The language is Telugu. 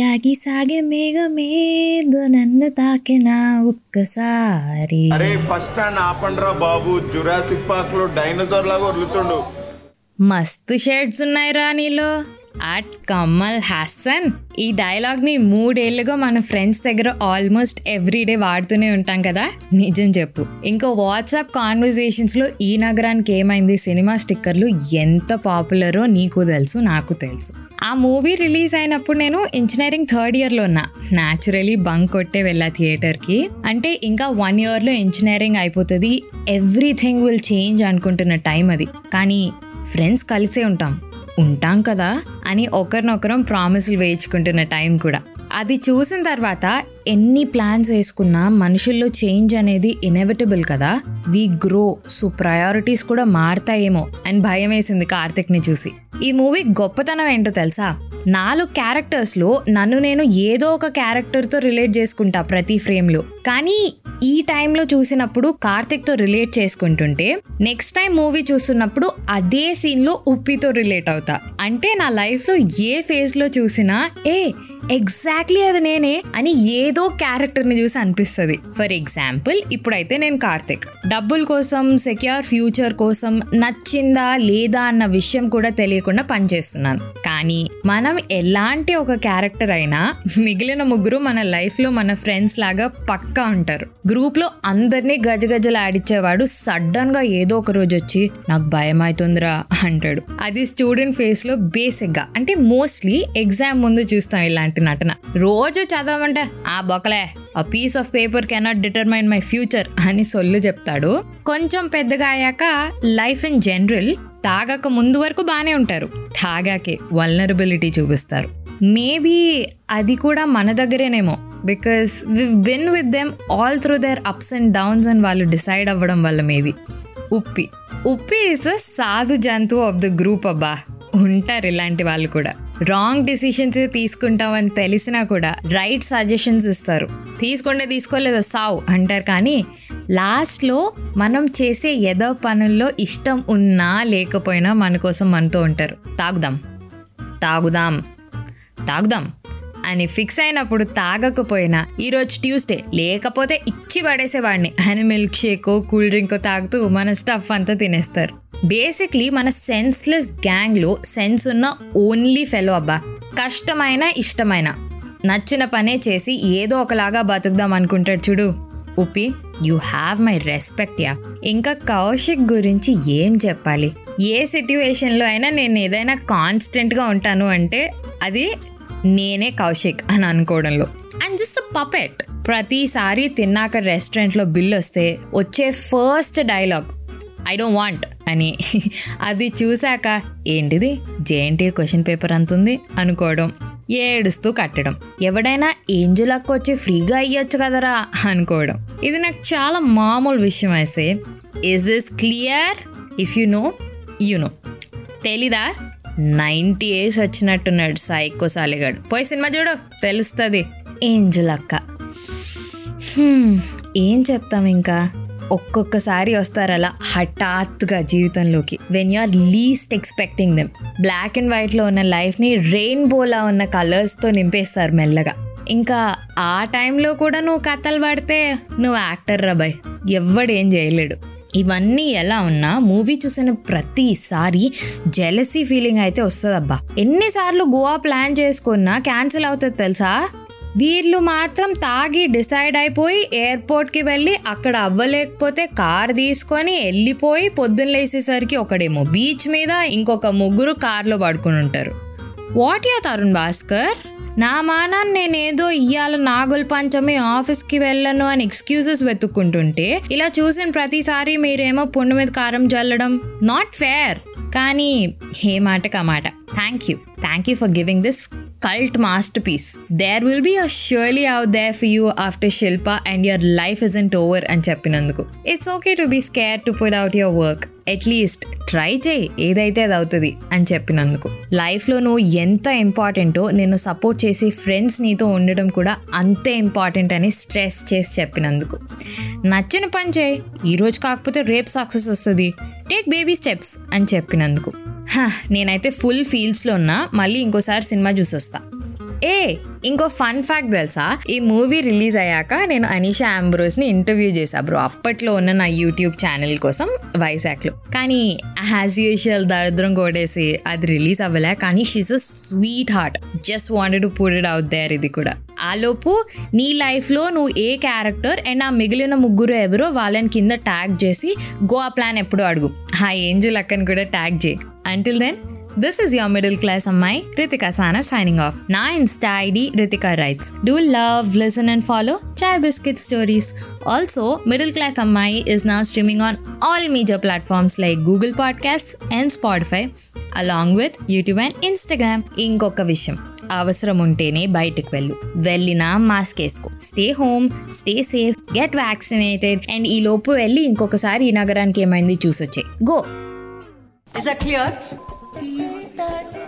ఆగి సాగే మేఘమేదో నన్ను తాకెనా ఒక్కసారి. అరే ఫస్ట్ స్టాండ్ ఆపండ్రా బాబు. జురాసిక్ పార్క్లో డైనోసార్ లాగా వదులుతుండు. మస్తు షేడ్స్ ఉన్నాయిరా నీలో. అట్ కమల్ హాసన్ ఈ డైలాగ్ని మూడేళ్ళుగా మన ఫ్రెండ్స్ దగ్గర ఆల్మోస్ట్ ఎవ్రీడే వాడుతూనే ఉంటాం కదా? నిజం చెప్పు. ఇంకా వాట్సాప్ కాన్వర్జేషన్స్లో ఈ నగరానికి ఏమైంది? సినిమా స్టిక్కర్లు ఎంత పాపులరో నీకు తెలుసు నాకు తెలుసు. ఆ మూవీ రిలీజ్ అయినప్పుడు నేను ఇంజనీరింగ్ థర్డ్ ఇయర్లో ఉన్నా. న్యాచురలీ బంక్ కొట్టే వెళ్ళా థియేటర్కి అంటే ఇంకా వన్ ఇయర్లో ఇంజనీరింగ్ అయిపోతుంది. ఎవ్రీథింగ్ విల్ చేంజ్ అనుకుంటున్న టైం అది. కానీ ఫ్రెండ్స్ కలిసే ఉంటాం. ఉంటాం కదా అని ఒకరినొకరం ప్రామిసులు వేయించుకుంటున్న టైం కూడా. అది చూసిన తర్వాత ఎన్ని ప్లాన్స్ వేసుకున్నా మనుషుల్లో చేంజ్ అనేది ఇనెవిటబుల్ కదా. We grow. సో ప్రయారిటీస్ కూడా మారుతాయేమో అని భయం వేసింది కార్తిక్ని చూసి. ఈ మూవీ గొప్పతనం ఏంటో తెలుసా? నాలుగు క్యారెక్టర్స్లో నన్ను నేను ఏదో ఒక క్యారెక్టర్తో రిలేట్ చేసుకుంటా ప్రతి ఫ్రేమ్లో. కానీ ఈ టైంలో చూసినప్పుడు కార్తిక్తో రిలేట్ చేసుకుంటుంటే నెక్స్ట్ టైం మూవీ చూస్తున్నప్పుడు అదే సీన్లో ఉప్పితో రిలేట్ అవుతా. అంటే నా లైఫ్లో ఏ ఫేజ్లో చూసినా ఏ ఎగ్జాక్ట్లీ అది నేనే అని ఏదో క్యారెక్టర్ని చూసి అనిపిస్తుంది. ఫర్ ఎగ్జాంపుల్ ఇప్పుడైతే నేను కార్తిక్. డబ్బుల కోసం సెక్యూర్ ఫ్యూచర్ కోసం నచ్చిందా లేదా అన్న విషయం కూడా తెలియకుండా పనిచేస్తున్నాను. కానీ మనం ఎలాంటి ఒక క్యారెక్టర్ అయినా మిగిలిన ముగ్గురు మన లైఫ్లో మన ఫ్రెండ్స్ లాగా పక్కా ఉంటారు. గ్రూప్లో అందరినీ గజగజలు ఆడిచ్చేవాడు సడన్గా ఏదో ఒక రోజు వచ్చి నాకు భయం అవుతుందిరా అంటాడు. అది స్టూడెంట్ ఫేస్లో బేసిక్గా అంటే మోస్ట్లీ ఎగ్జామ్ ముందు చూస్తాం ఇలాంటి నటన. రోజు చదవమంటే ఆ బొకలే ఆ piece of paper cannot determine my future అని సొల్లు చెప్తాడు. కొంచెం పెద్దగా అయ్యాక లైఫ్ ఇన్ జనరల్ తాగక ముందు వరకు బాగానే ఉంటారు. తాగాకే వల్నరబిలిటీ చూపిస్తారు. మేబీ అది కూడా మన దగ్గరేనేమో. Because we win with them all through their ups and downs అని వాళ్ళు డిసైడ్ అవ్వడం వల్ల మేబీ ఉప్పి. ఉప్పి ఇస్ అ సాధు జంతువు ఆఫ్ ద గ్రూప్ అబ్బా. ఉంటారు ఇలాంటి వాళ్ళు కూడా. రాంగ్ డిసిషన్స్ తీసుకుంటామని తెలిసినా కూడా రైట్ సజెషన్స్ ఇస్తారు. తీసుకుంటే తీసుకోలేదు సావు అంటారు కానీ లాస్ట్లో మనం చేసే ఏదో పనుల్లో ఇష్టం ఉన్నా లేకపోయినా మన కోసం మనతో ఉంటారు. తాగుదాం. తాగుదాం. తాగుదాం. అని ఫిక్స్ అయినప్పుడు తాగకపోయినా ఈరోజు ట్యూస్డే లేకపోతే ఇచ్చి పడేసేవాడిని. అని మిల్క్ షేకో కూల్ డ్రింకో తాగుతూ మన స్టఫ్ అంతా తినేస్తారు. బేసిక్లీ మన సెన్స్లెస్ గ్యాంగ్లో సెన్స్ ఉన్న ఓన్లీ ఫెలో అబ్బా. కష్టమైన ఇష్టమైన. నచ్చిన పనే చేసి ఏదో ఒకలాగా బతుకుదాం అనుకుంటాడు చూడు. Uppi you have my respect yeah ఇంకా కౌశిక్ గురించి ఏం చెప్పాలి? ఏ సిట్యువేషన్లో అయినా నేను ఏదైనా కాన్స్టెంట్గా ఉంటాను అంటే అది నేనే కౌశిక్ అని అనుకోవడంలో. అండ్ జస్ట్ పపెట్ ప్రతిసారి తిన్నాక రెస్టారెంట్లో బిల్ వస్తే వచ్చే first dialogue I don't want అని. అది చూశాక ఏంటిది? జేఎన్టీ క్వశ్చన్ పేపర్ అంతుంది? అనుకోవడం. ఏడుస్తూ కట్టడం. ఎవడైనా ఏంజులక్క వచ్చి ఫ్రీగా అయ్యొచ్చు కదరా? అనుకోవడం. ఇది నాకు చాలా మామూలు విషయం అయితే is this clear if you know you know తెలీదా? నైంటీ ఇయర్స్ వచ్చినట్టున్నాడు సైకో సాలిగాడు. పోయి సినిమా చూడు తెలుస్తుంది. ఏంజల్ అక్క. ఏం చెప్తాం ఇంకా? ఒక్కొక్కసారి వస్తారు అలా హఠాత్తుగా జీవితంలోకి. When you are least expecting them black and వైట్లో ఉన్న లైఫ్ని రెయిన్బోలా ఉన్న కలర్స్తో నింపేస్తారు మెల్లగా. ఇంకా ఆ టైంలో కూడా నువ్వు కథలు పడితే నువ్వు యాక్టర్ రాబాయ్ ఎవ్వడేం చేయలేడు. ఇవన్నీ ఎలా ఉన్నా మూవీ చూసిన ప్రతిసారి జెలసీ ఫీలింగ్ అయితే వస్తుందబ్బా. ఎన్నిసార్లు గోవా ప్లాన్ చేసుకున్నా క్యాన్సిల్ అవుతుంది తెలుసా? వీళ్ళు మాత్రం తాగి డిసైడ్ అయిపోయి ఎయిర్పోర్ట్కి వెళ్ళి అక్కడ అవ్వలేకపోతే కార్ తీసుకొని వెళ్ళిపోయి పొద్దున్న లేసేసరికి ఒకడేమో బీచ్ మీద ఇంకొక ముగ్గురు కార్లో పడుకుని ఉంటారు. వాట్ యా తరుణ్ భాస్కర్ నా మానాన్ని నేనేదో ఇయ్యాల నాగుల పంచమి ఆఫీస్కి వెళ్ళను అని ఎక్స్క్యూజెస్ వెతుక్కుంటుంటే ఇలా చూసిన ప్రతిసారి మీరేమో పుండు మీద కారం జల్లడం. నాట్ ఫేర్ కానీ ఏ మాటకు ఆ మాట. Thank you thank you for giving this cult masterpiece there will be a Shirley out there for you after Shilpa and your life isn't over అని చెప్పినందుకు. It's okay to be scare to put out your work at least try చేయి ఏదైతే అది అవుతుంది అని చెప్పినందుకు. లైఫ్లో నువ్వు ఎంత ఇంపార్టెంటో నేను సపోర్ట్ చేసి ఫ్రెండ్స్ నీతో ఉండడం కూడా అంతే ఇంపార్టెంట్ అని స్ట్రెస్ చేసి చెప్పినందుకు. నచ్చిన పని చేయి ఈరోజు కాకపోతే రేపు సక్సెస్ వస్తుంది. టేక్ బేబీ స్టెప్స్ అని చెప్పినందుకు. హా నేనైతే ఫుల్ ఫీల్స్లో ఉన్నా మళ్ళీ ఇంకోసారి సినిమా చూసి ఏ ఇంకో ఫన్ ఫ్యాక్ట్ తెలుసా? ఈ మూవీ రిలీజ్ అయ్యాక నేను అనీషా అంబ్రోస్ని ఇంటర్వ్యూ చేశా బ్రో. అప్పట్లో ఉన్న నా యూట్యూబ్ ఛానల్ కోసం వైజాగ్లో. కానీ యాజ్ యూజువల్ దరిద్రం కొడేసి అది రిలీజ్ అవ్వలే. కానీ she's a sweetheart just wanted to put it out there ఇది కూడా. ఆలోపు నీ లైఫ్లో నువ్వు ఏ క్యారెక్టర్ అండ్ ఆ మిగిలిన ముగ్గురు ఎవరో వాళ్ళని కింద ట్యాగ్ చేసి గోవా ప్లాన్ ఎప్పుడు అడుగు. హా ఏంజల్ అక్కని కూడా ట్యాగ్ చేయి. Until then this is your middle class అమ్మాయి రితిక సానా సైనింగ్ ఆఫ్ నా insta ID Ritika writes do love listen and follow chai biscuit stories also middle class అమ్మాయి ఇస్ నా streaming on all media platforms like Google podcast and Spotify along with YouTube and Instagram ఇంకొక విషయం అవసరం ఉంటేనే బయటకు వెళ్ళు. వెళ్ళిన మాస్క్ వేసుకో. Stay home stay safe get vaccinated and ఈ లోపు వెళ్ళి ఇంకొకసారి ఈ నగరానికి ఏమైంది చూసొచ్చే go is clear Is that